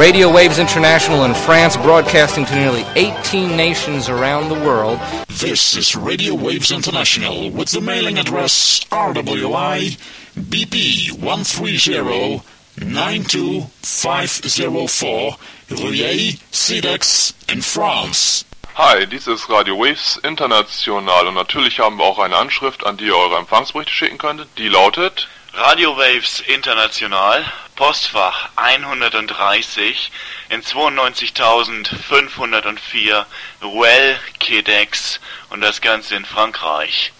Radio Waves International in France, broadcasting to nearly 18 nations around the world. This is Radio Waves International with the mailing address RWI BP 130 92504 Rueil, Cedex in France. Hi, dies ist Radio Waves International und natürlich haben wir auch eine Anschrift, an die ihr eure Empfangsberichte schicken könntet. Die lautet Radio Waves International, Postfach 130 in 92504 Ruel, Quedex und das Ganze in Frankreich.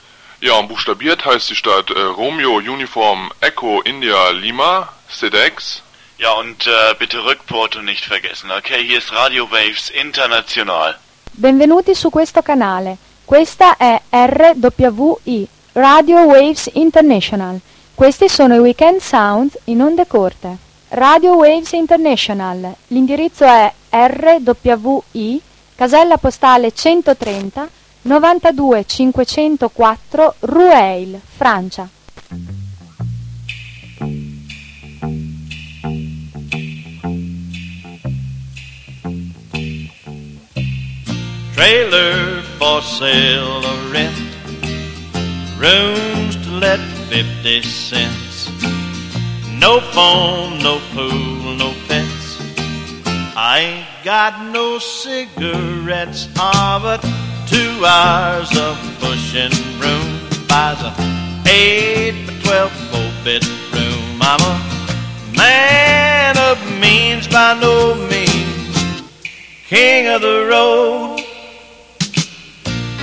Ja, und buchstabiert heißt die Stadt äh, Romeo Uniform Echo India Lima, Cedex. Ja, und äh, bitte Rückporto nicht vergessen. Okay, hier ist Radio Waves International. Benvenuti su questo canale. Questa è RWI, Radio Waves International. Questi sono i Weekend Sounds in onde corte. Radio Waves International. L'indirizzo è RWI, casella postale 130 92 504 Rueil, Francia. Trailer for sale or rent. Rooms to let 50 cents. No phone, no pool, no pets. I ain't got no cigarettes, ah, but two hours of pushing room buys a eight by twelve four bedroom. I'm a man of means by no means, king of the road.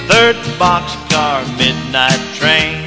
Third boxcar midnight train,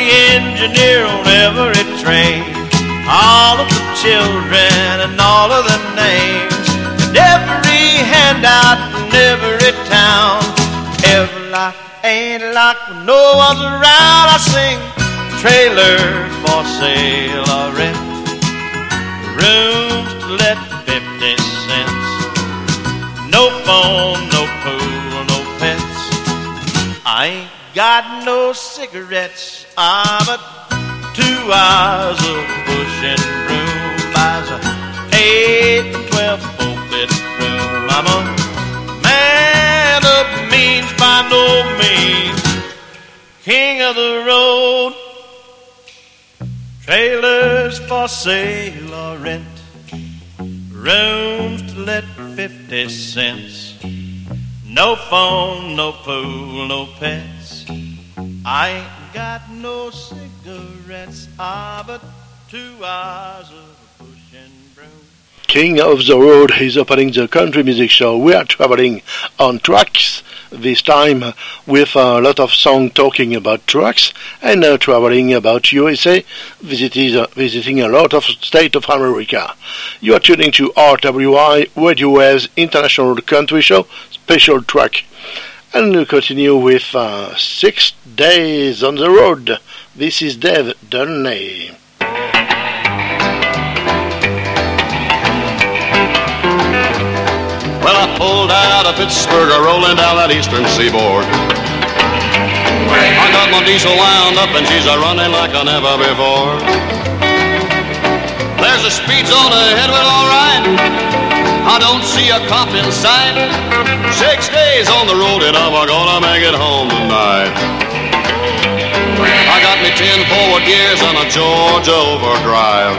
engineer on every train, all of the children and all of the names, and every handout in every town. Every lock ain't a lock when no one's around. I sing trailer for sale or rent, rooms to let fifty cents. No phone, no pool, no pets. I ain't got no cigarettes, ah, but two hours of pushing broom buys a eight to twelve four bedroom. I'm a man of means by no means, king of the road. Trailers for sale or rent, rooms to let fifty cents. No phone, no pool, no pets. I ain't got no cigarettes, ah, but two hours of pushing broom. King of the Road is opening the country music show. We are traveling on trucks this time with a lot of song talking about trucks and uh, traveling about USA, visiting, visiting a lot of state of America. You are tuning to RWI Radio Waves International Country Show Special Track. And we'll continue with uh, Six Days on the Road. This is Dave Dudley. Well, I pulled out of Pittsburgh, rolling down that eastern seaboard. I got my diesel wound up and she's a running like I never before. There's a speed zone ahead, well, all right. I don't see a cop in sight. Six days on the road and I'm gonna make it home tonight. I got me ten forward gears on a Georgia overdrive.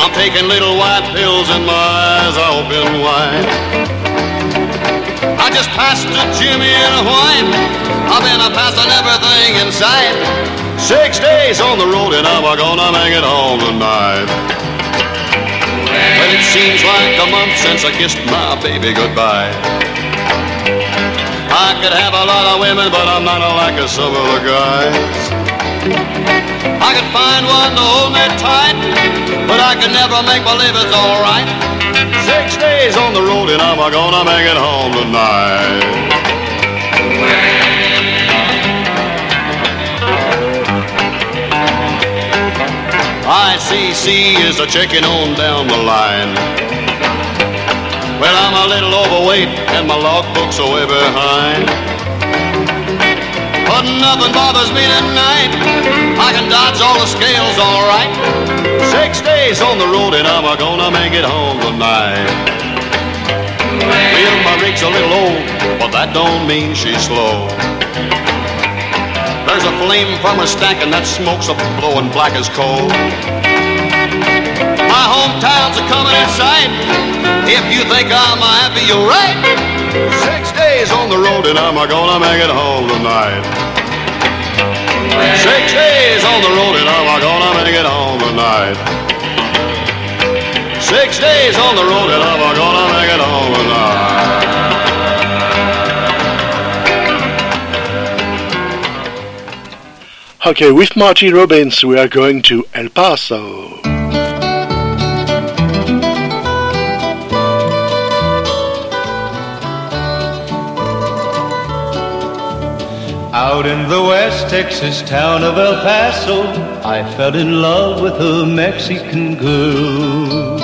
I'm taking little white pills and my eyes are open wide. I just passed a Jimmy and a White. I've been a passing everything in sight. Six days on the road and I'm gonna make it home tonight. Seems like a month since I kissed my baby goodbye. I could have a lot of women, but I'm not like some of the guys. I could find one to hold me tight, but I could never make believe it's alright. Six days on the road and I'm gonna make it home tonight. ICC is a checking on down the line. Well, I'm a little overweight and my logbook's way behind. But nothing bothers me tonight. I can dodge all the scales all right. Six days on the road and I'm gonna make it home tonight. Well, my rig's a little old, but that don't mean she's slow. There's a flame from a stack and that smoke's a blowing black as coal. My hometown's a coming in sight. If you think I'm happy, you're right. Six days on the road and I'm gonna make it home tonight. Six days on the road and I'm gonna make it home tonight. Six days on the road and I'm gonna make it home tonight. Okay, with Marty Robbins, we are going to El Paso. Out in the West Texas town of El Paso, I fell in love with a Mexican girl.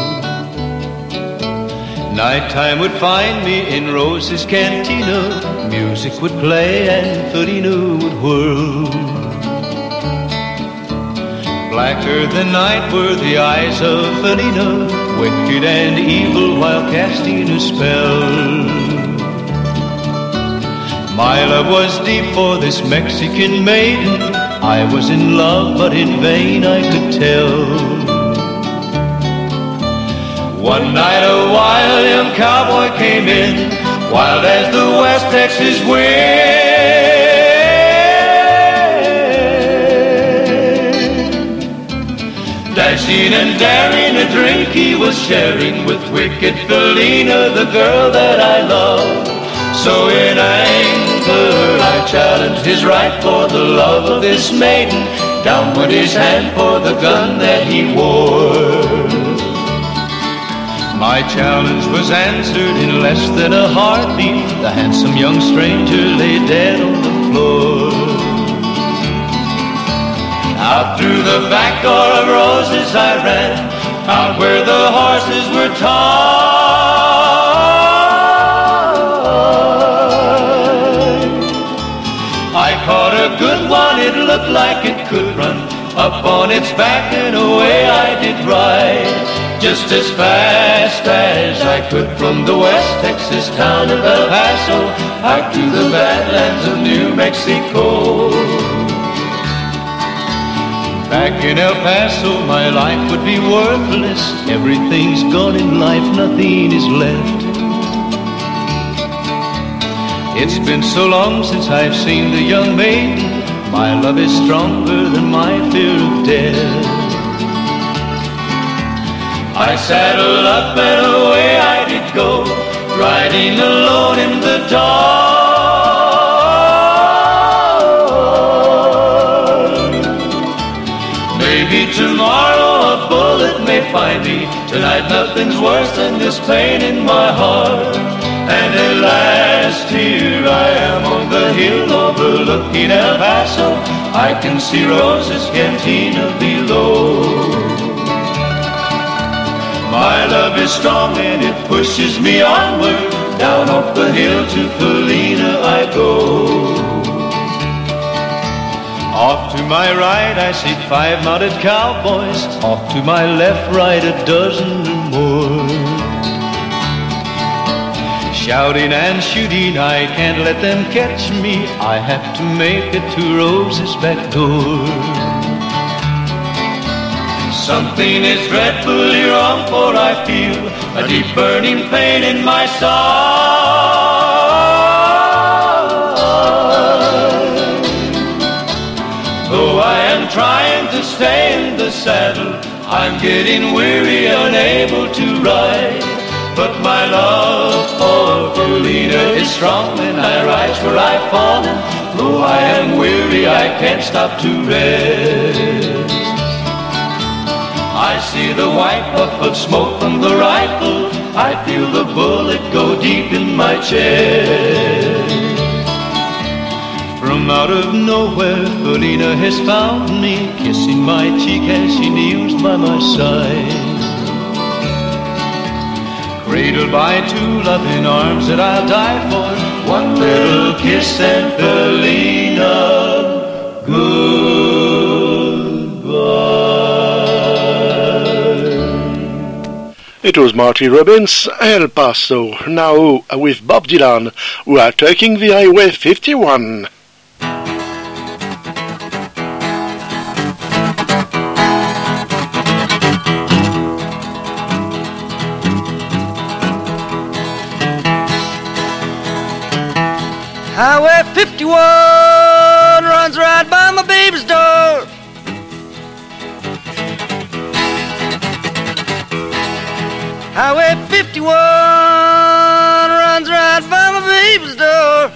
Nighttime would find me in Rosa's cantina. Music would play and Felina would whirl. Blacker than night were the eyes of Felina, wicked and evil while casting a spell. My love was deep for this Mexican maiden. I was in love, but in vain I could tell. One night a wild young cowboy came in, wild as the West Texas wind. Dashing and daring, a drink he was sharing with wicked Felina, the girl that I love. So in anger I challenged his right for the love of this maiden. Down went his hand for the gun that he wore. My challenge was answered in less than a heartbeat. The handsome young stranger lay dead on the floor. Out through the back door of Rosa's I ran, out where the horses were tied. I caught a good one, it looked like it could run. Up on its back and away I did ride. Just as fast as I could from the West Texas town of El Paso out to the badlands of New Mexico. Back in El Paso, my life would be worthless. Everything's gone in life, nothing is left. It's been so long since I've seen the young maiden. My love is stronger than my fear of death. I saddled up and away I did go, riding alone in the dark. Find me. Tonight nothing's worse than this pain in my heart. And at last here I am on the hill overlooking El Paso. I can see Rosa's cantina below. My love is strong and it pushes me onward. Down off the hill to Felina I go. To my right I see five mounted cowboys. Off to my left, right a dozen or more. Shouting and shooting, I can't let them catch me. I have to make it to Rosa's back door. Something is dreadfully wrong, for I feel a deep burning pain in my side. Trying stay in the saddle, I'm getting weary, unable to ride. But my love for Felina is strong, and I rise where I've fallen. Though I am weary, I can't stop to rest. I see the white puff of smoke from the rifle. I feel the bullet go deep in my chest. From out of nowhere, Felina has found me, kissing my cheek as she kneels by my side. Cradled by two loving arms that I'll die for, one little kiss and Felina, goodbye. It was Marty Robbins, El Paso, now with Bob Dylan, who are taking the Highway 51. Highway 51 runs right by my baby's door. Highway 51 runs right by my baby's door.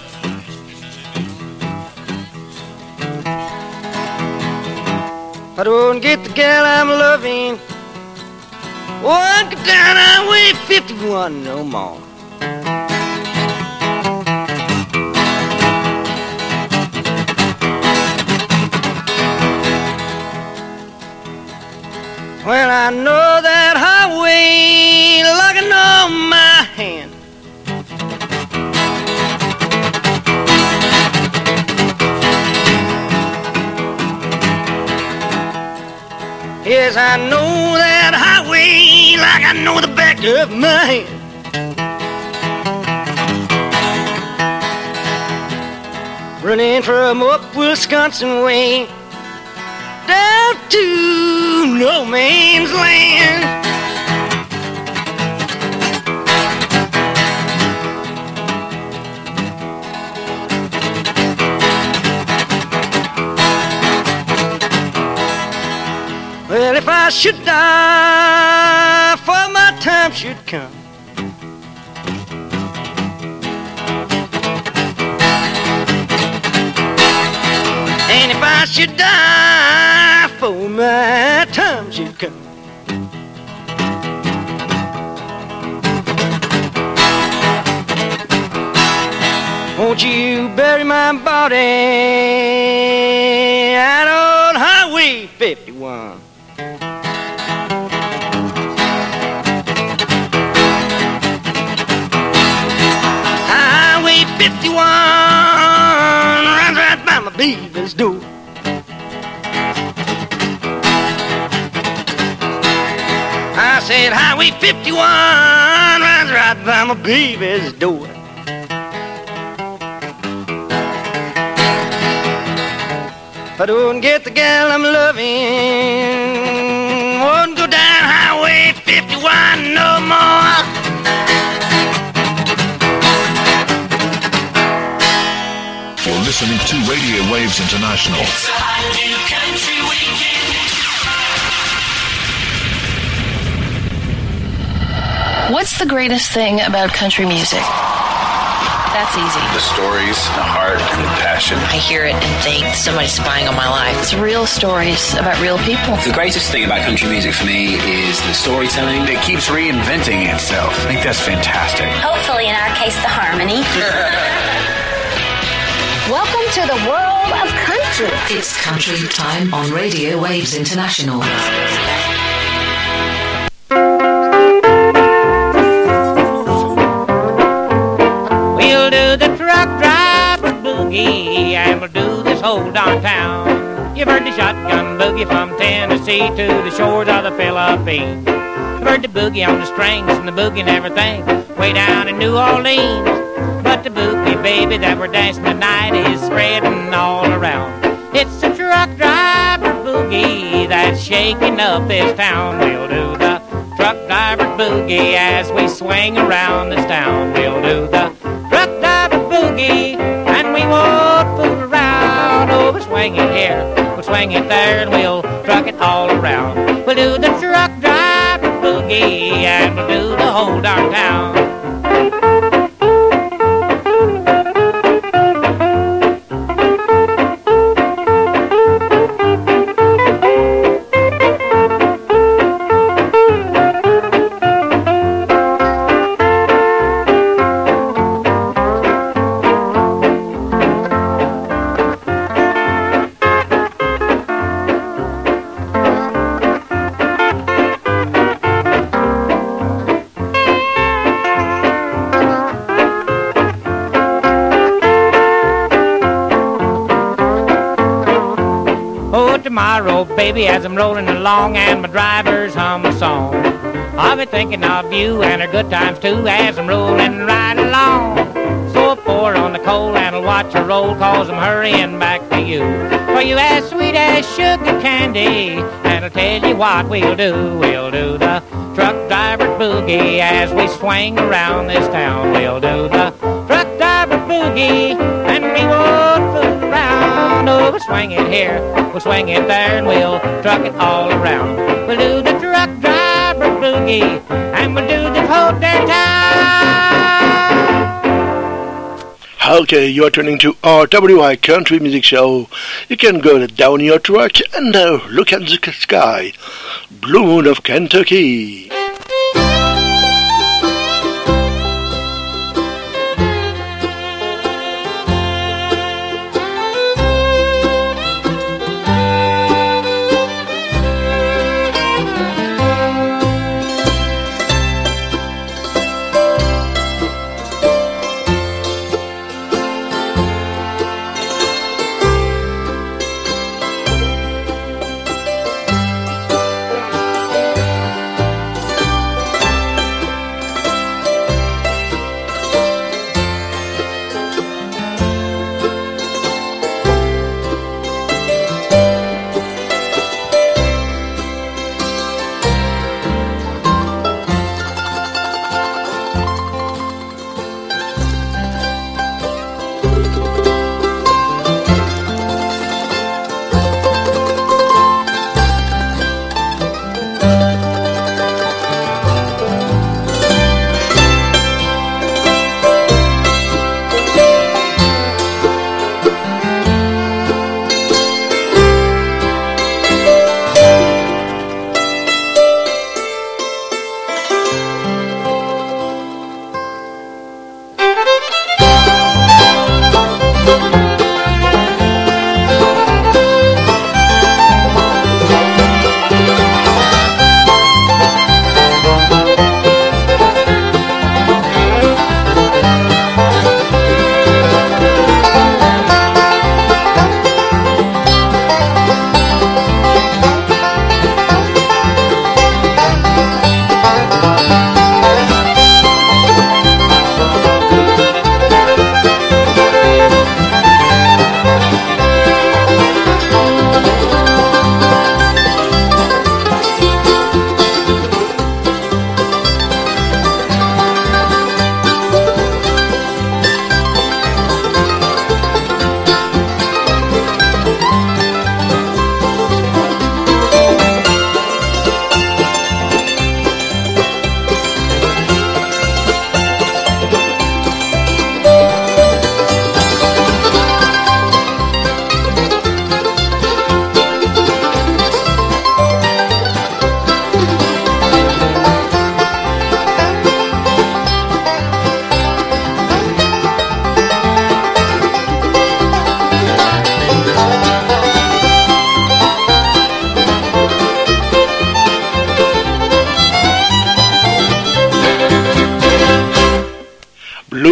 If I don't get the gal I'm loving, won't get down Highway 51 no more. Well, I know that highway like I know my hand. Yes, I know that highway like I know the back of my hand. Running from up Wisconsin way down to no man's land. Well, if I should die, for my time should come. And if I should die, for my time. Won't you bury my body out on Highway 51? Highway 51 runs right by my baby's door. Said Highway 51 runs right by my baby's door. If I don't get the gal I'm loving, won't go down Highway 51 no more. You're listening to Radio Waves International. What's the greatest thing about country music? That's easy. The stories, the heart, and the passion. I hear it and think somebody's spying on my life. It's real stories about real people. The greatest thing about country music for me is the storytelling. It keeps reinventing itself. I think that's fantastic. Hopefully, in our case, the harmony. Welcome to the world of country. It's country time on Radio Waves International. Boogie and we'll do this whole darn town. You've heard the shotgun boogie from Tennessee to the shores of the Philippines. You've heard the boogie on the strings and the boogie and everything way down in New Orleans. But the boogie, baby, that we're dancing tonight is spreading all around. It's the truck driver boogie that's shaking up this town. We'll do the truck driver boogie as we swing around this town. We'll do the truck driver boogie fool around. Oh, we'll swing it here, we'll swing it there, and we'll truck it all around. We'll do the truck driver boogie and we'll do the whole darn town. Baby, as I'm rolling along and my drivers hum a song. I'll be thinking of you and our good times too as I'm rolling right along. So I'll pour on the coal and I'll watch her roll cause I'm hurrying back to you. For you as sweet as sugar candy and I'll tell you what we'll do. We'll do the truck driver boogie as we swing around this town. We'll do the truck driver boogie and we. Oh, we'll swing it here, we'll swing it there, and we'll truck it all around. We'll do the truck driver boogie and we'll do this whole damn town. Okay, you are turning to RWI Country Music Show. You can go down your truck and uh, look at the sky. Blue Moon of Kentucky.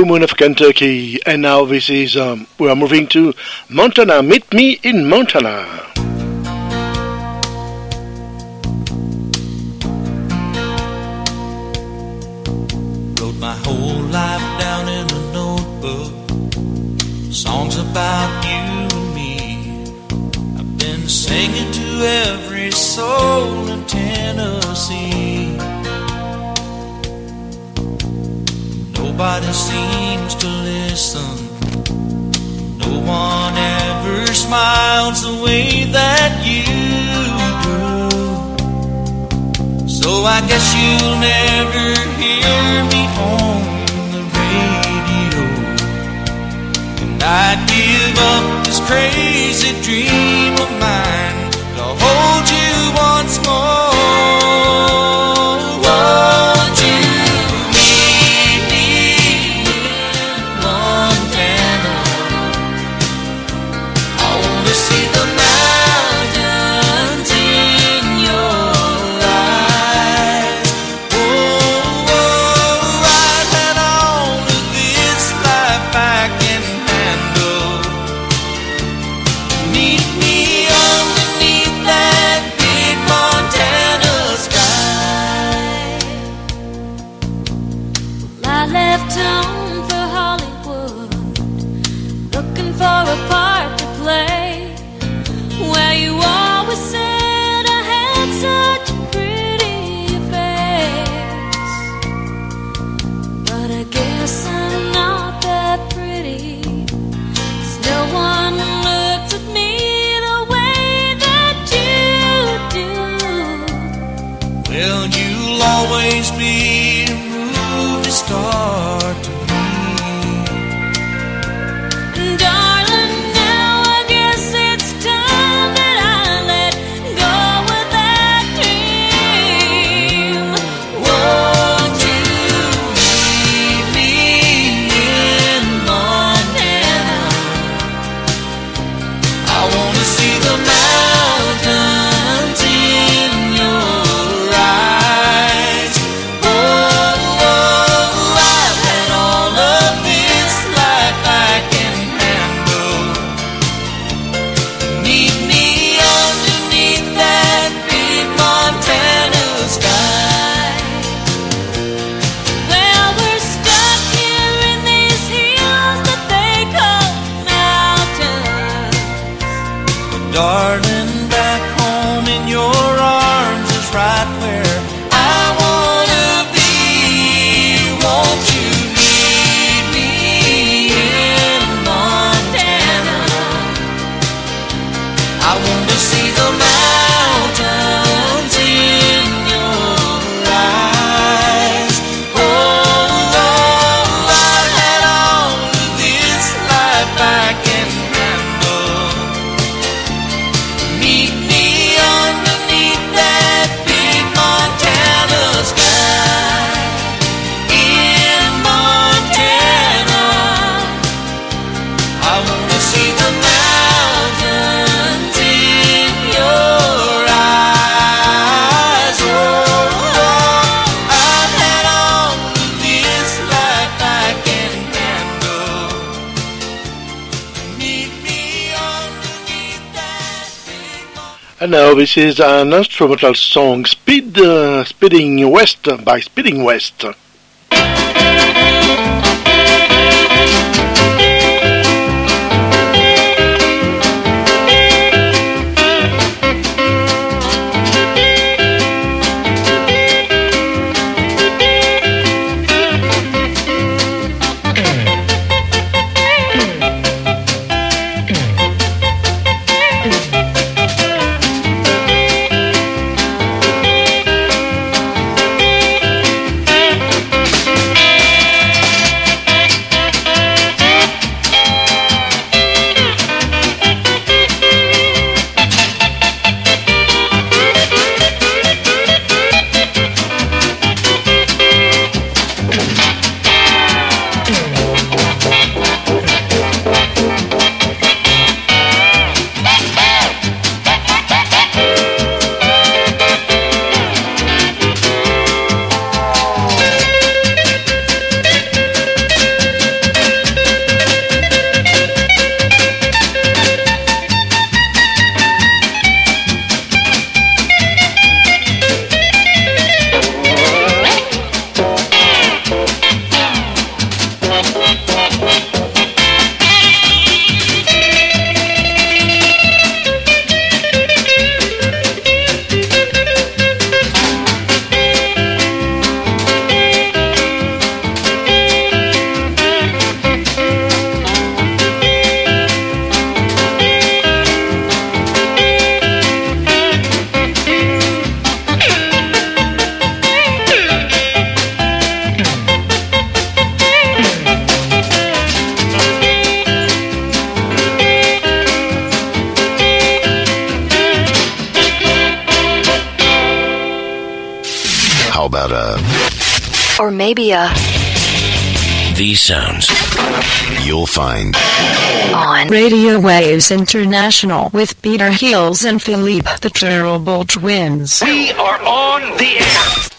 Moon of Kentucky. And now this is, um, we are moving to Montana. Meet me in Montana. Wrote my whole life down in a notebook. Songs about you and me. I've been singing to every soul in Tennessee. Nobody seems to listen. No one ever smiles the way that you do. So I guess you'll never hear me on the radio. And I'd give up this crazy dream of mine to hold you once more. now this is uh, an instrumental song, Speed, uh, Speeding West by Speedy West. Uh, These sounds you'll find on Radio Waves International with Peter Heels and Philippe the Terrible Twins. We are on the air.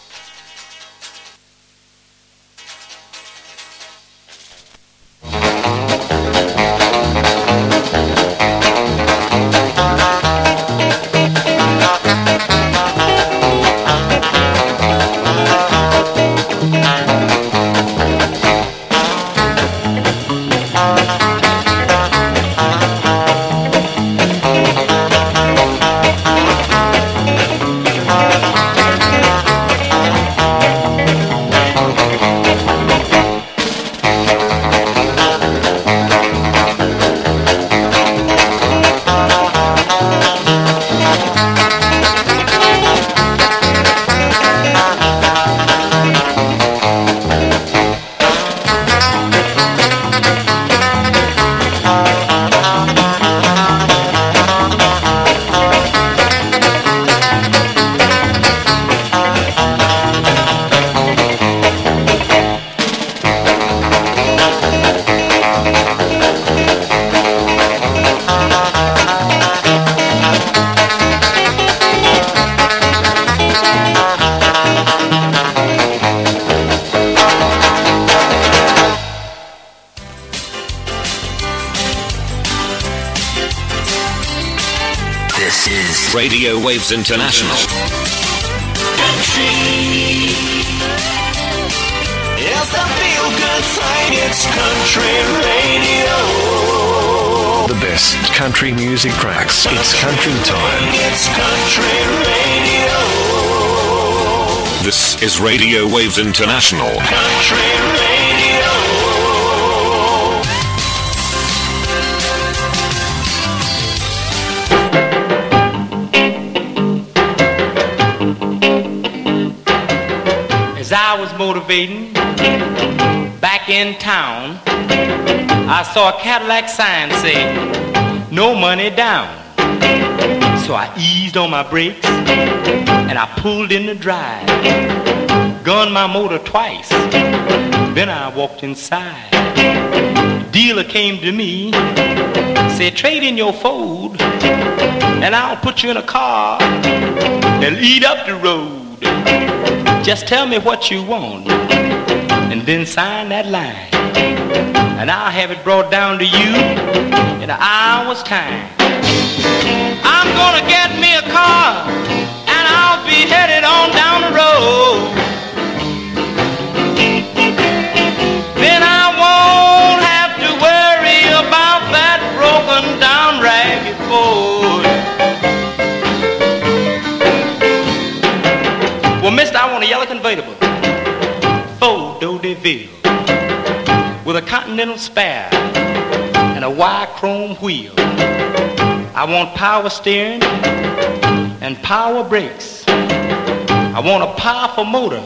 International. The feel good thing. It's country radio. The best country music tracks. It's country time. It's country radio. This is Radio Waves International. I was motivating back in town, I saw a Cadillac sign say, no money down. So I eased on my brakes and I pulled in the drive. Gunned my motor twice. Then I walked inside. Dealer came to me, said, trade in your Ford and I'll put you in a car and lead up the road. Just tell me what you want and then sign that line. And I'll have it brought down to you in an hour's time. I'm gonna get me a car and I'll be headed on down the road. Then I won't have to worry about that broken down ragged Ford. Well, mister, I want a yellow convertible. Ford Deville. With a continental spare and a wide chrome wheel. I want power steering and power brakes. I want a powerful motor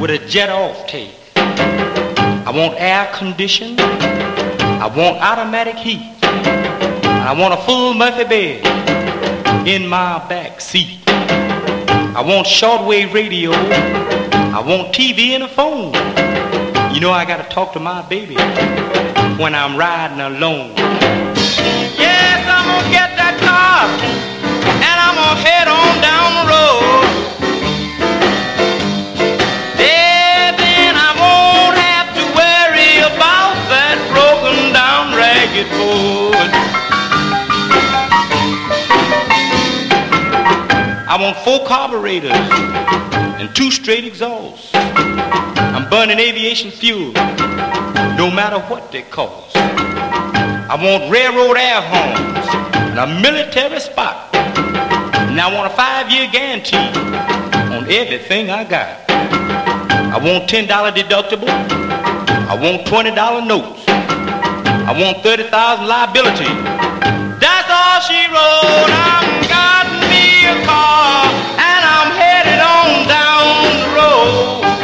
with a jet off take. I want air condition. I want automatic heat. I want a full Murphy bed in my back seat. I want shortwave radio. I want TV and a phone. You know I gotta talk to my baby when I'm riding alone. Yes, I'm gonna get that car and I'm gonna head on down the road. Yeah, then I won't have to worry about that broken down ragged Ford. I want four carburetors and two straight exhausts. I'm burning aviation fuel, no matter what they cost. I want railroad air horns and a military spot. And I want a five-year guarantee on everything I got. I want $10 deductible. I want $20 notes. I want 30,000 liability. That's all she wrote. I'm a car and I'm headed on down the road.